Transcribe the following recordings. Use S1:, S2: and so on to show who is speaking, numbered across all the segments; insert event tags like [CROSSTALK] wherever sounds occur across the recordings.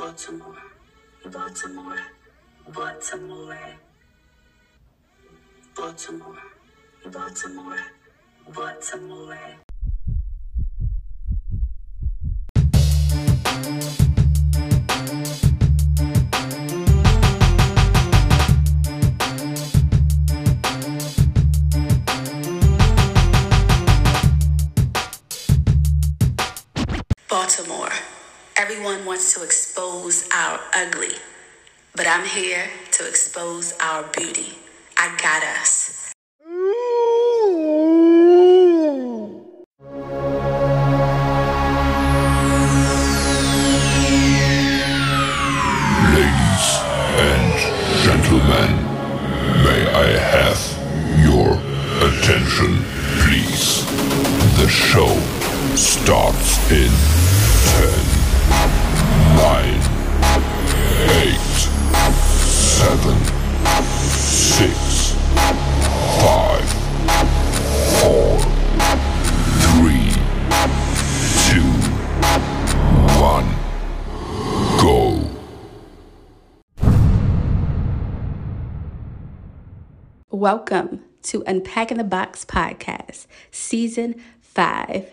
S1: Baltimore, Baltimore, Baltimore, Baltimore, Baltimore, Baltimore. To expose our ugly, but I'm here to expose our beauty. I got us.
S2: Ladies and gentlemen, may I have your attention, please? The show starts in 10, 9, 8, 7, 6, 5, 4, 3, 2, 1, go.
S3: Welcome to Unpacking the Box podcast, season five,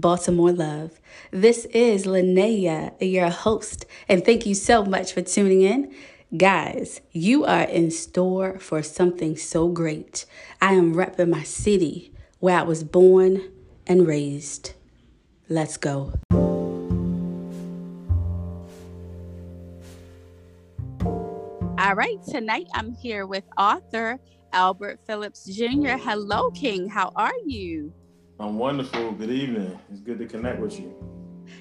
S3: Baltimore Love. This is Linnea, your host, and thank you so much for tuning in. Guys, you are in store for something so great. I am repping my city where I was born and raised. Let's go. All right, tonight I'm here with author Albert Phillips Jr. Hello, King. How are you?
S4: I'm wonderful. Good evening. It's good to connect with you.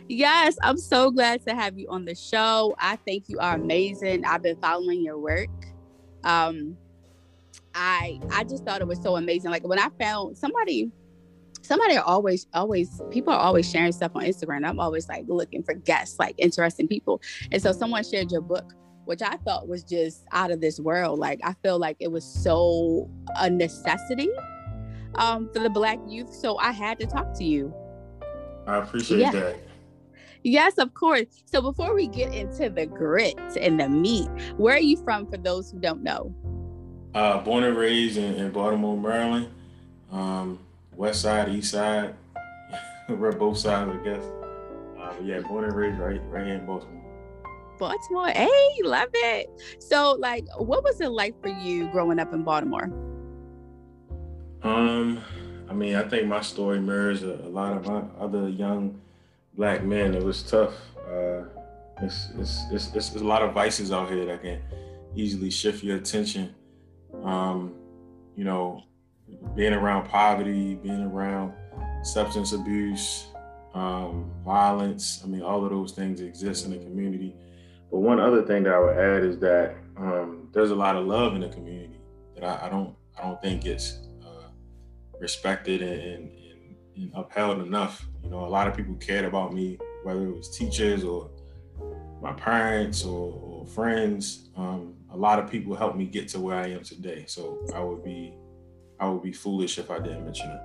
S3: Yes, I'm so glad to have you on the show. I think you are amazing. I've been following your work. Um, I I just thought it was so amazing. Like when I found somebody, somebody always always people are always sharing stuff on Instagram. I'm always like looking for guests, like interesting people. And so someone shared your book, which I thought was just out of this world. Like I feel like it was so a necessity um, for the Black youth. So I had to talk to you.
S4: I appreciate
S3: Yeah.
S4: that.
S3: Yes, of course. So before we get into the grit and the meat, where are you from for those who don't know?
S4: Uh, born and raised in, in Baltimore, Maryland. Um, west side, east side. [LAUGHS] We're both sides, I guess. Uh, but yeah, born and raised right right here in Baltimore.
S3: Baltimore. Hey, love it. So, like, what was it like for you growing up in Baltimore?
S4: Um, I mean, I think my story mirrors a, a lot of other young black men. It was tough. Uh, it's, it's, it's, it's, a lot of vices out here that can easily shift your attention. Um, you know, being around poverty, being around substance abuse, um, violence. I mean, all of those things exist in the community. But one other thing that I would add is that um, there's a lot of love in the community that I, I don't I don't think uh, respected and, and, and upheld enough. You know, a lot of people cared about me, whether it was teachers or my parents or, or friends. Um, a lot of people helped me get to where I am today. So I would be I would be foolish if I didn't mention it.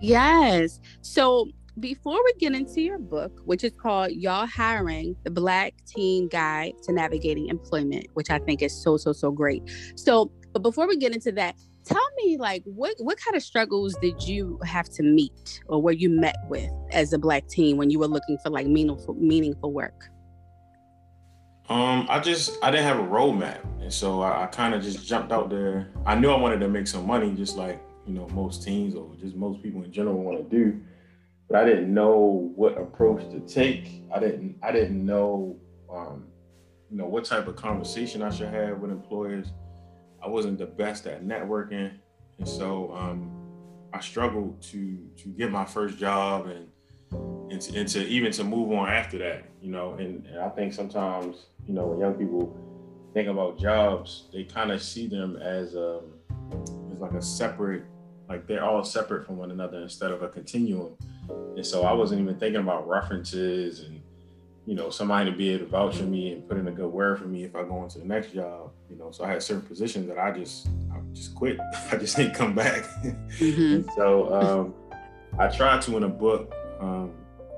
S3: Yes. So, before we get into your book, which is called Y'all Hiring the Black Teen Guide to Navigating Employment, which I think is so, so, so great. So, but before we get into that, tell me like what what kind of struggles did you have to meet or were you met with as a black teen when you were looking for like meaningful meaningful work?
S4: Um, I just I didn't have a roadmap, and so I, I kind of just jumped out there. I knew I wanted to make some money, just like you know most teens or just most people in general want to do, but I didn't know what approach to take. I didn't I didn't know um, you know what type of conversation I should have with employers. I wasn't the best at networking, and so um, I struggled to to get my first job and and to, and to even to move on after that, you know. And, and I think sometimes, you know, when young people think about jobs, they kind of see them as um, as like a separate, like they're all separate from one another instead of a continuum. And so I wasn't even thinking about references and you know somebody to be able to vouch for me and put in a good word for me if I go into the next job. You know, so I had certain positions that I just I just quit. [LAUGHS] I just didn't come back.
S3: Mhm. [LAUGHS]
S4: So um, I tried to in a book, um,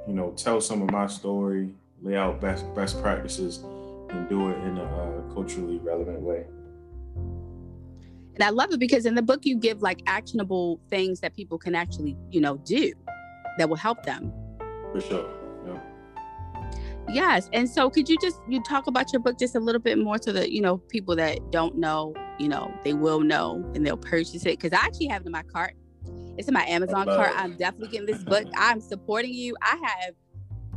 S4: you know, tell some of my story, lay out best best practices and do it in a uh, culturally relevant way.
S3: And I love it because in the book you give like actionable things that people can actually, you know, do that will help them.
S4: For sure. Yeah.
S3: Yes. And so could you just you talk about your book just a little bit more so that, you know, people that don't know, you know, they will know and they'll purchase it. Cause I actually have it in my cart. It's in my Amazon cart. I'm definitely getting this book. I'm supporting you. I have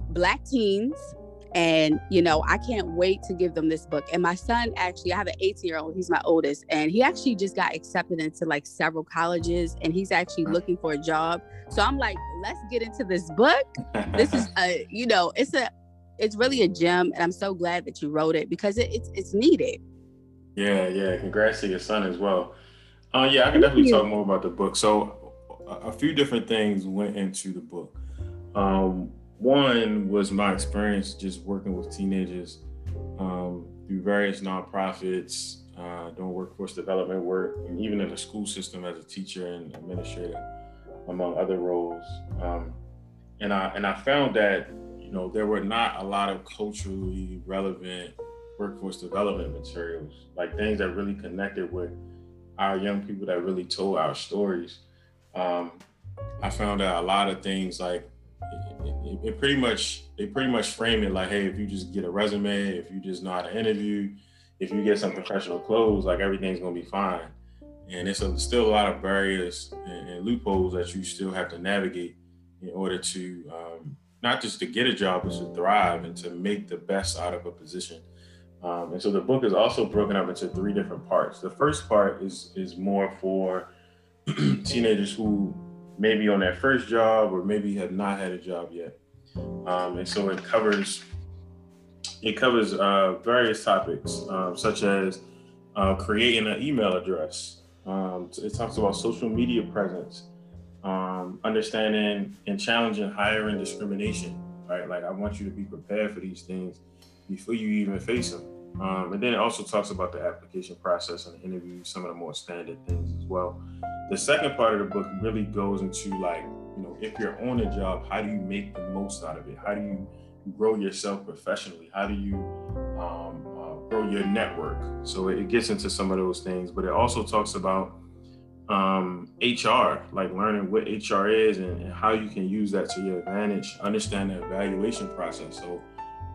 S3: black teens and you know i can't wait to give them this book. And my son actually i have an 18 year old he's my oldest and he actually just got accepted into like several colleges and he's actually looking for a job. So i'm like let's get into this book. This is [LAUGHS] a you know it's a it's really a gem and i'm so glad that you wrote it because it, it's it's needed.
S4: Yeah yeah congrats to your son as well. Uh, yeah i can definitely talk more about the book. So a, a few different things went into the book. Um, one was my experience just working with teenagers um, through various nonprofits, uh, doing workforce development work, and even in the school system as a teacher and administrator, among other roles. Um, and I and I found that you know there were not a lot of culturally relevant workforce development materials, like things that really connected with our young people that really told our stories. Um, I found out a lot of things like it, it, pretty much they pretty much frame it like, hey, if you just get a resume, if you just know how to interview, if you get some professional clothes, like everything's gonna be fine. And it's a, still a lot of barriers and, and, loopholes that you still have to navigate in order to um, not just to get a job, but to thrive and to make the best out of a position. Um, and so the book is also broken up into three different parts. The first part is is more for [CLEARS THROAT] teenagers who maybe on their first job or maybe have not had a job yet. Um, and so it covers it covers uh, various topics um, such as uh, creating an email address. Um, it talks about social media presence, um, understanding and challenging hiring discrimination. Right, like I want you to be prepared for these things before you even face them. Um, and then it also talks about the application process and the interview, some of the more standard things as well. The second part of the book really goes into like, you know, if you're on a job, how do you make the most out of it? How do you grow yourself professionally? How do you um, uh, grow your network? So it gets into some of those things, but it also talks about um, HR, like learning what HR is and, and how you can use that to your advantage, understand the evaluation process. So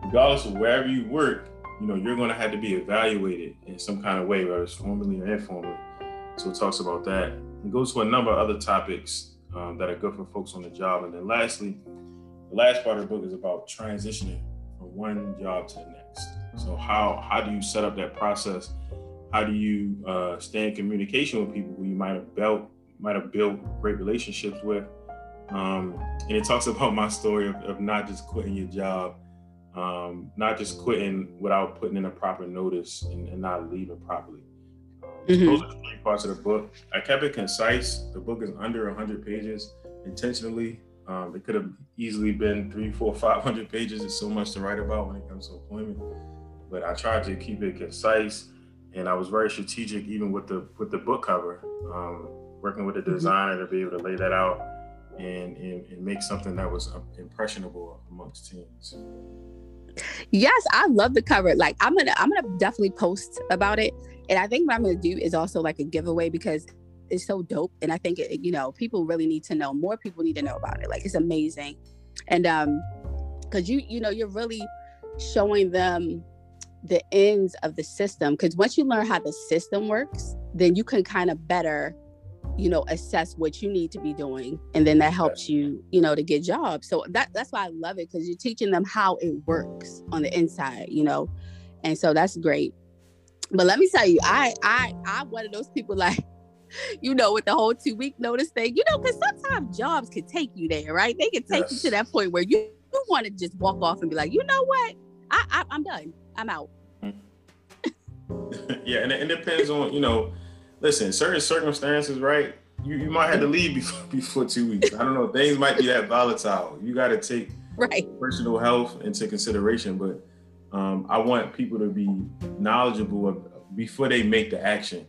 S4: regardless of wherever you work, you know, you're going to have to be evaluated in some kind of way, whether it's formally or informally. So it talks about that and goes to a number of other topics um, that are good for folks on the job. And then lastly, the last part of the book is about transitioning from one job to the next. So how how do you set up that process? How do you uh, stay in communication with people who you might have built might have built great relationships with? Um, and it talks [LAUGHS] about my story of, of not just quitting your job, um, not just quitting without putting in a proper notice and, and not leaving properly. Mm-hmm. Those are three parts of the book. I kept it concise. The book is under 100 pages intentionally. Um, it could have easily been three, four, [LAUGHS] five hundred pages. It's so much to write about when it comes to employment. But I tried to keep it concise, and I was very strategic, even with the with the book cover. Um, working with a mm-hmm. designer to be able to lay that out and, and, and make something that was impressionable amongst teens.
S3: Yes, I love the cover. Like I'm gonna I'm gonna definitely post about it. And I think what I'm gonna do is also like a giveaway because it's so dope. And I think it, you know, people really need to know. More people need to know about it. Like it's amazing. And um, because you, you know, you're really showing them the ends of the system. Because once you learn how the system works, then you can kind of better you know assess what you need to be doing and then that helps you you know to get jobs so that that's why i love it because you're teaching them how it works on the inside you know and so that's great but let me tell you i i i'm one of those people like [LAUGHS] you know with the whole two week notice thing you know because sometimes jobs can take you there right they can take yes. you to that point where you, you want to just walk off and be like you know what i, I i'm done i'm out mm. [LAUGHS]
S4: yeah and it, it depends on you know listen, certain circumstances, right? You, you might have to leave before, [LAUGHS] before two weeks. I don't know. Things might be that volatile. You got to take
S3: right
S4: personal health into consideration. But um, I want people to be knowledgeable of, before they make the action.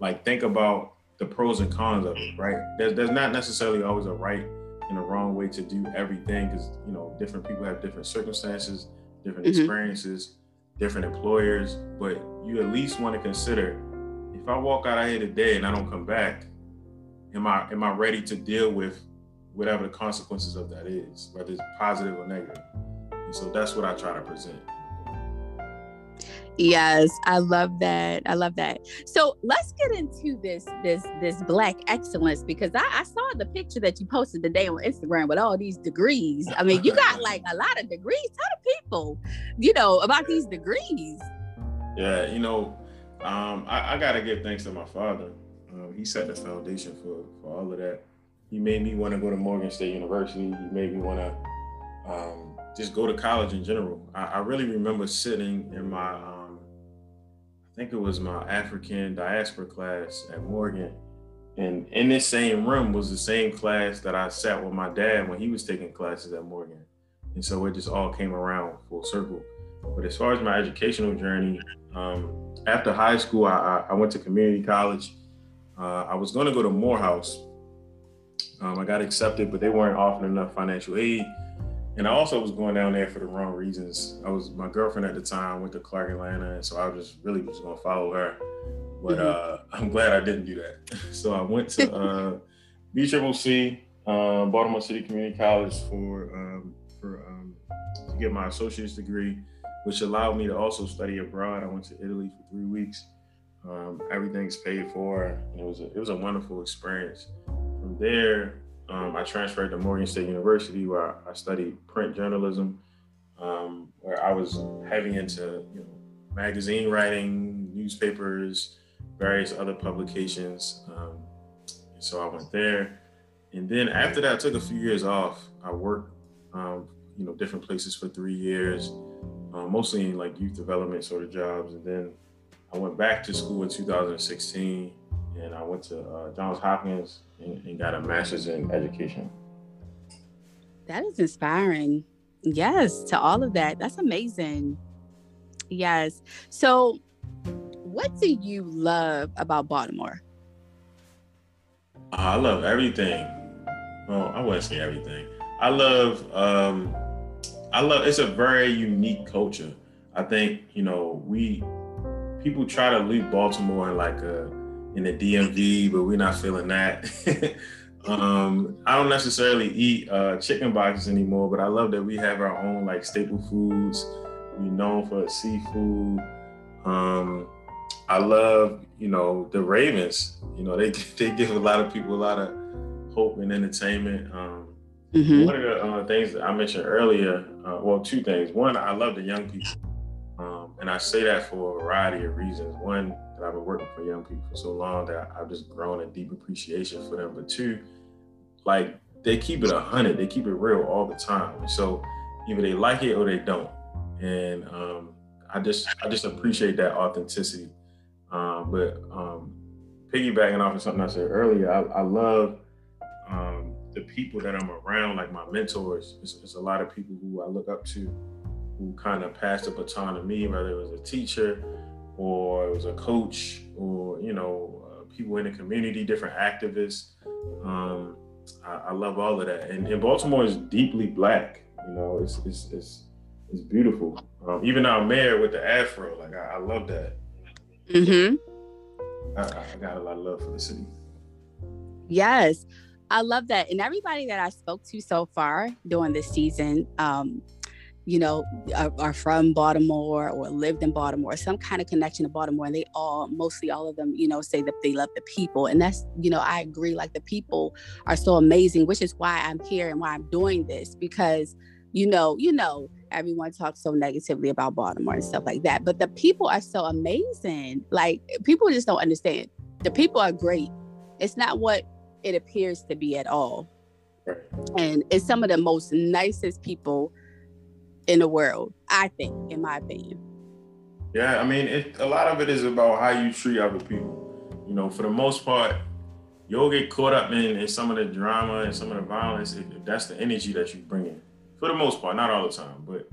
S4: Like think about the pros and cons of it, right? There's, there's not necessarily always a right and a wrong way to do everything because you know different people have different circumstances, different
S3: Mhm.
S4: experiences, different employers, but you at least want to consider if I walk out of here today and I don't come back, am I am I ready to deal with whatever the consequences of that is, whether it's positive or negative? And so that's what I try to present.
S3: Yes, I love that. I love that. So let's get into this this this black excellence because I, I saw the picture that you posted today on Instagram with all these degrees. I mean, you [LAUGHS] got like a lot of degrees. Tell the people, you know, about these degrees.
S4: Yeah, you know, um, I, I got to give thanks to my father. Um, he set the foundation for, for all of that. He made me want to go to Morgan State University. He made me want to um, just go to college in general. I, I really remember sitting in my, um, think it was my African diaspora class at Morgan. And in this same room was the same class that I sat with my dad when he was taking classes at Morgan. And so it just all came around full circle. But as far as my educational journey, um, after high school, I, I- I went to community college. Uh, I was going to go to Morehouse. Um, I got accepted, but they weren't offering enough financial aid. And I also was going down there for the wrong reasons. I was my girlfriend at the time went to Clark Atlanta, and so I was just really was going to follow her. But uh, [LAUGHS] I'm glad I didn't do that. [LAUGHS] So I went to uh, BCCC, um, Baltimore City Community College, for um, for um, to get my associate's degree, which allowed me to also study abroad. I went to Italy for three weeks. Um, everything's paid for, it was a, it was a wonderful experience. From there, um, I transferred to Morgan State University, where I studied print journalism, um, where I was heavy into you know magazine writing, newspapers, various other publications. Um, so I went there, and then after that, I took a few years off. I worked, um, you know, different places for three years, uh, mostly in like youth development sort of jobs, and then I went back to school in 2016, and I went to uh, Johns Hopkins and, and got a master's in education.
S3: That is inspiring. Yes, to all of that. That's amazing. Yes. So, what do you love about Baltimore?
S4: Uh, I love everything. Oh, I wouldn't say everything. I love. Um, I love. It's a very unique culture. I think you know we people try to leave Baltimore in like a in the DMV, but we're not feeling that. [LAUGHS] um, I don't necessarily eat uh, chicken boxes anymore, but I love that we have our own like staple foods. We're known for seafood. Um, I love, you know, the Ravens. You know, they [LAUGHS] they give a lot of people a lot of hope and entertainment. Um,
S3: Mhm.
S4: One of the uh, things that I mentioned earlier, uh, well, two things. One, I love the young people, and I say that for a variety of reasons. One, that I've been working for young people for so long that I've just grown a deep appreciation for them. But two, like they keep it a hundred, they keep it real all the time. And so either they like it or they don't. And um, I just I just appreciate that authenticity. Um, but um, piggybacking off of something I said earlier, I, I love um, the people that I'm around, like my mentors. It's, it's a lot of people who I look up to, who kind of passed the baton to me, whether it was a teacher or it was a coach or you know uh, people in the community, different activists. Um, I, I love all of that, and, and Baltimore is deeply black. You know, it's it's it's, it's beautiful. Um, even our mayor with the afro, like I, I love that.
S3: Mm-hmm.
S4: I, I got a lot of love for the city.
S3: Yes, I love that. And everybody that I spoke to so far during this season, um, you know, are, are from Baltimore or lived in Baltimore, some kind of connection to Baltimore. And they all, mostly all of them, you know, say that they love the people. And that's, you know, I agree. Like the people are so amazing, which is why I'm here and why I'm doing this because, you know, you know, everyone talks so negatively about Baltimore and stuff like that. But the people are so amazing. Like people just don't understand. The people are great. It's not what it appears to be at all. And it's some of the most nicest people in the world, I think, in my opinion.
S4: Yeah, I mean, it, a lot of it is about how you treat other people. You know, for the most part, you'll get caught up in, in some of the drama and some of the violence if, if that's the energy that you bring in. For the most part, not all the time, but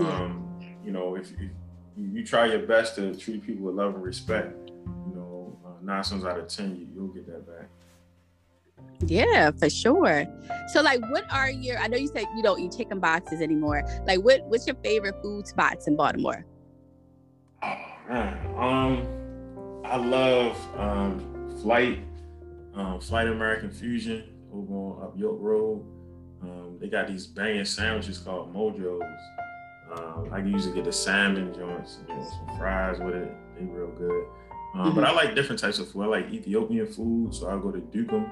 S4: um, you know, if, if you, you try your best to treat people with love and respect, you know, uh, nine times out of ten, you, you'll get that back.
S3: Yeah, for sure. So like what are your I know you said you don't eat chicken boxes anymore. Like what what's your favorite food spots in Baltimore?
S4: Oh man. Um I love um flight, um flight American Fusion over on up York Road. Um, they got these banging sandwiches called Mojo's. Um, I usually get the salmon joints, you know, some fries with it. They real good. Um, But I like different types of food. I like Ethiopian food, so I'll go to Dukem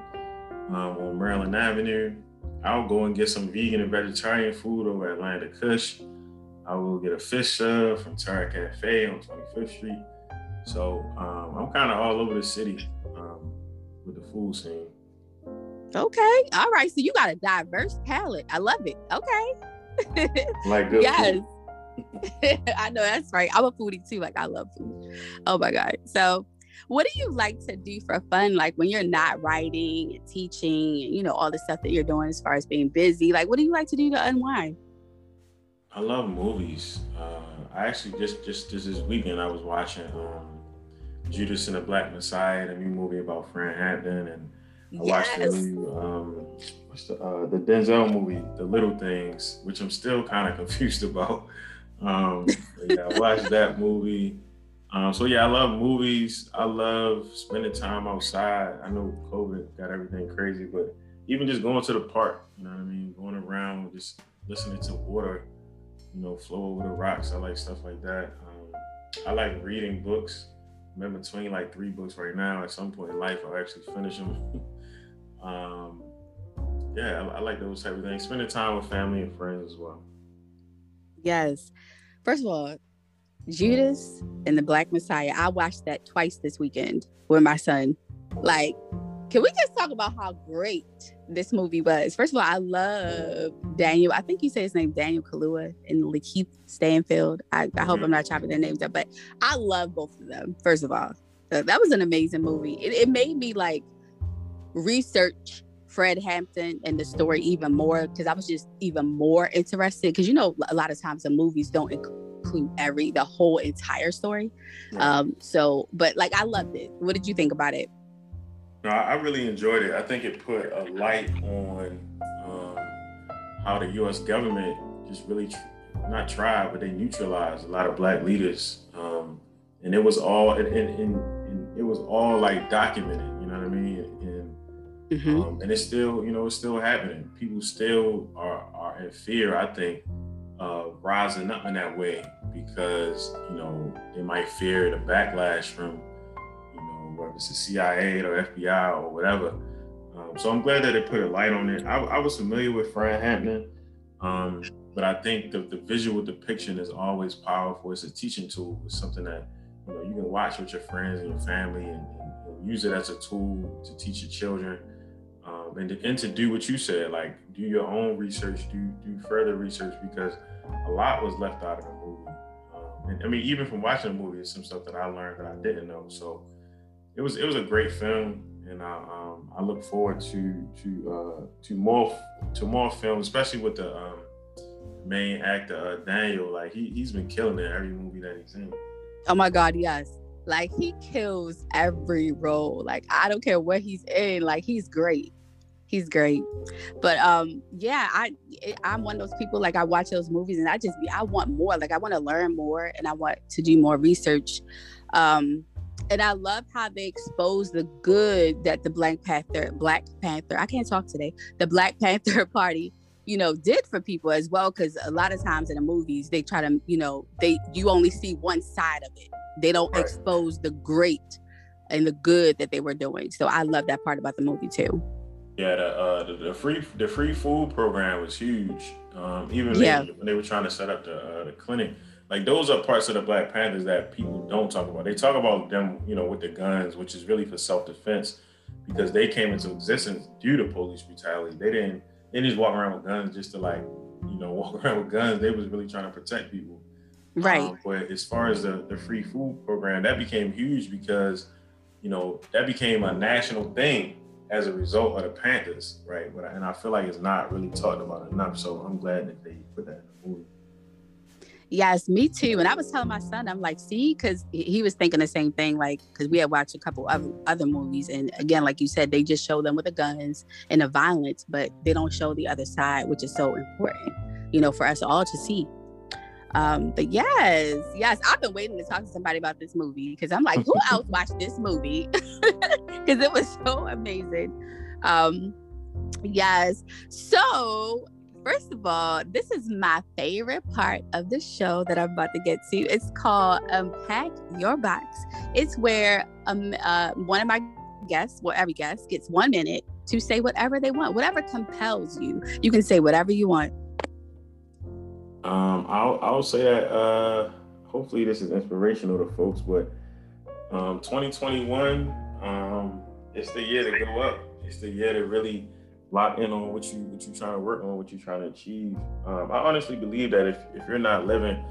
S4: um, on Maryland Avenue. I'll go and get some vegan and vegetarian food over at Land of Kush. I will get a fish sub from Terra Cafe on 25th Street. So um, I'm kind of all over the city um, with the food scene.
S3: Okay. All right. So you got a diverse palette. I love it. Okay. [LAUGHS]
S4: Like good
S3: yes. [LAUGHS] I know that's right. I'm a foodie too. Like I love food. Oh my God. So what do you like to do for fun? Like when you're not writing and teaching and you know, all the stuff that you're doing as far as being busy. Like what do you like to do to unwind?
S4: I love movies. Uh, I actually just just just this weekend I was watching um, Judas and the Black Messiah, the new movie about Fred Hampton, and I watched the new um, what's the uh, the Denzel movie, The Little Things, which I'm still kind of [LAUGHS] confused about. Um, yeah, I watched that movie. Um, so yeah, I love movies. I love spending time outside. I know COVID got everything crazy, but even just going to the park, you know what I mean, going around, just listening to water, you know, flow over the rocks. I like stuff like that. Um, I like reading books. I'm in between like three books right now. At some point in life, I'll actually finish them. [LAUGHS] um, yeah, I, I like those type of things. Spending time with family and friends as well.
S3: Yes. First of all, Judas and the Black Messiah. I watched that twice this weekend with my son. Like, can we just talk about how great this movie was? First of all, I love Daniel. I think you say his name Daniel Kaluuya and Lakeith Stanfield. I, I hope I'm not mm-hmm. chopping their names up, but I love both of them. First of all, So that was an amazing movie. It, it made me like research Fred Hampton and the story even more because I was just even more interested. Because you know, a lot of times the movies don't include every the whole entire story. Um, so, but like I loved it. What did you think about it?
S4: No, I I really enjoyed it. I think it put a light on um, how the U.S. government just really tr- not tried, but they neutralized a lot of black leaders, um, and it was all and, and, and, and it was all like documented. You know what I mean? And
S3: Mhm.
S4: um, and it's still, you know, it's still happening. People still are are in fear. I think uh, rising up in that way because you know they might fear the backlash from you know whether it's the CIA or FBI or whatever. Um, so I'm glad that they put a light on it. I, I was familiar with Fred Hampton, um, but I think the, the visual depiction is always powerful. It's a teaching tool. It's something that you know you can watch with your friends and your family and, and, use it as a tool to teach your children um, and, to, and to do what you said, like do your own research, do do further research because a lot was left out of the movie. I mean, even from watching the movie, there's some stuff that I learned that I didn't know. So it was it was a great film, and I um, I look forward to to uh, to more to more films, especially with the um, main actor uh, Daniel. Like he he's been killing it every movie that he's in.
S3: Oh my God, yes. Like he kills every role. Like I don't care what he's in. Like he's great. He's great. But um, yeah, i i'm one of those people. Like I watch those movies and I just be I want more. Like I want to learn more and I want to do more research. Um, and I love how they expose the good that the Black Panther, Black Panther, I can't talk today, the Black [LAUGHS] Panther Party, you know, did for people as well. Because a lot of times in the movies, they try to, you know, they you only see one side of it. They don't
S4: Right.
S3: expose the great and the good that they were doing. So I love that part about the movie too.
S4: Yeah, the, uh, the the free the free food program was huge. Um, even
S3: Yeah.
S4: they, when they were trying to set up the uh, the clinic, like those are parts of the Black Panthers that people don't talk about. They talk about them, you know, with the guns, which is really for self defense, because they came into existence due to police brutality. They didn't they just walk around with guns just to like, you know, [LAUGHS] walk around with guns. They was really trying to protect people.
S3: Right.
S4: Um, but as far as the, the free food program, that became huge because, you know, that became a national thing as a result of the Panthers, right? But, and I feel like it's not really talked about enough. So I'm glad that they put that in the movie.
S3: Yes, me too. And I was telling my son, I'm like, see, because he was thinking the same thing, like, because we had watched a couple of other movies. And again, like you said, they just show them with the guns and the violence, but they don't show the other side, which is so important, you know, for us all to see. Um, but yes, yes, I've been waiting to talk to somebody about this movie because I'm like, who else [LAUGHS] watched this movie? [LAUGHS] Because it was so amazing. Um, yes. So first of all, this is my favorite part of the show that I'm about to get to. It's called Unpack Your Box. It's where um, uh, one of my guests, well, every guest gets one minute to say whatever they want, whatever compels you. You can say whatever you want.
S4: Um, I'll I'll say that. Uh, hopefully, this is inspirational to folks. But um, 2021, um, it's the year to go up. It's the year to really lock in on what you what you're trying to work on, what you're trying to achieve. Um, I honestly believe that if, if you're not living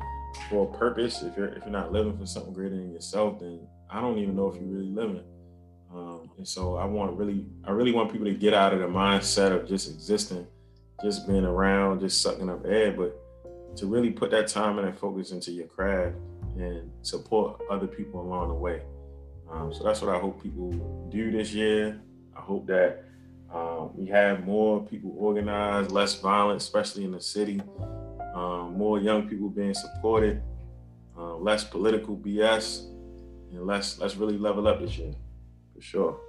S4: for a purpose, if you're if you're not living for something greater than yourself, then I don't even know if you're really living. Um, and so I want really I really want people to get out of the mindset of just existing, just being around, just sucking up air, but to really put that time and that focus into your craft and support other people along the way. Um, so that's what I hope people do this year. I hope that um, we have more people organized, less violence, especially in the city. Um, more young people being supported, uh, less political BS, and let's let's really level up this year, for sure.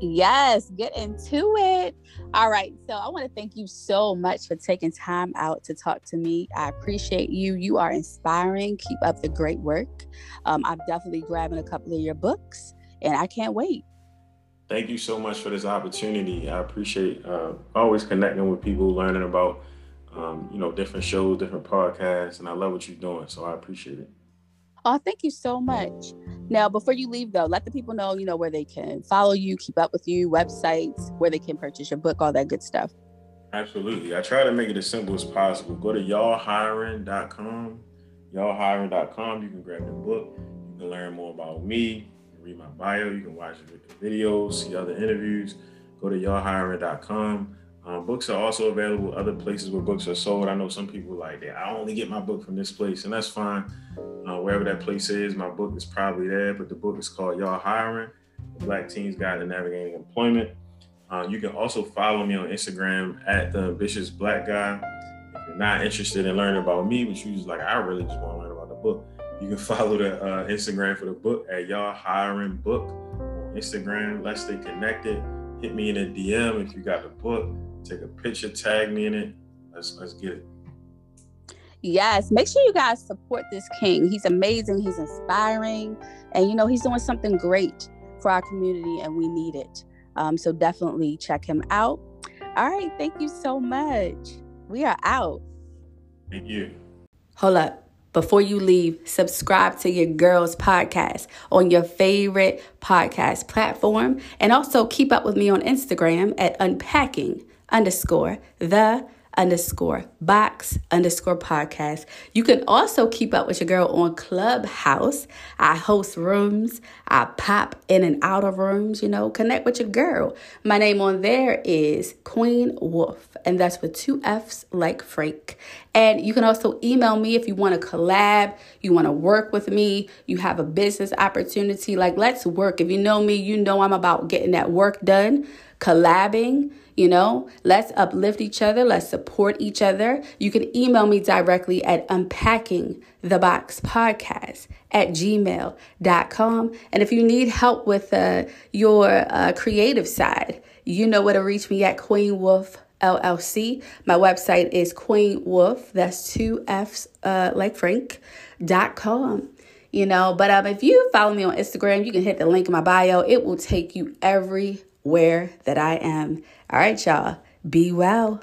S3: Yes, get into it. All right. So I want to thank you so much for taking time out to talk to me. I appreciate you. You are inspiring. Keep up the great work. Um, I'm definitely grabbing a couple of your books and I can't wait
S4: thank you so much for this opportunity. I appreciate uh, always connecting with people, learning about um, you know different shows, different podcasts, and I love what you're doing. So I appreciate it.
S3: Oh, thank you so much. Now, before you leave, though, let the people know you know where they can follow you, keep up with you, websites, where they can purchase your book, all that good stuff.
S4: Absolutely. I try to make it as simple as possible. Go to y'allhiring.com. Y'allhiring.com. You can grab the book. You can learn more about me, read my bio. You can watch the videos, see other interviews. Go to y'allhiring.com. Um, books are also available other places where books are sold. I know some people like that. I only get my book from this place, and that's fine. Uh, wherever that place is, my book is probably there. But the book is called Y'all Hiring: Black Teens Guide to Navigating Employment. Uh, you can also follow me on Instagram at the ambitious black guy. If you're not interested in learning about me, but you just like, I really just want to learn about the book you can [LAUGHS] follow the uh, Instagram for the book at y'all hiring book on Instagram. Let's stay connected. Hit me in a DM if you got the book. Take a picture, tag me in it. Let's let's get it.
S3: Yes, make sure you guys support this king. He's amazing. He's inspiring, and you know he's doing something great for our community, and we need it. Um, so definitely check him out. All right, thank you so much. We are out.
S4: Thank you.
S3: Hold up. Before you leave, subscribe to your girls podcast on your favorite podcast platform. And also keep up with me on Instagram at unpacking underscore the underscore box underscore podcast. You can also keep up with your girl on Clubhouse. I host rooms, I pop in and out of rooms, you know, connect with your girl. My name on there is Queen Wolff, and that's with two F's like Frank. And you can also email me if you want to collab, you want to work with me, you have a business opportunity. Like, let's work. If you know me, you know I'm about getting that work done, collabing you know, let's uplift each other. Let's support each other. You can email me directly at unpacking the box podcast at gmail.com. And if you need help with uh, your uh, creative side, you know where to reach me at Queen Wolff LLC. My website is Queen Wolff, that's two F's uh, like Frank, dot com. You know, but um, if you follow me on Instagram, you can hit the link in my bio. It will take you everywhere that I am. All right, y'all. Be well.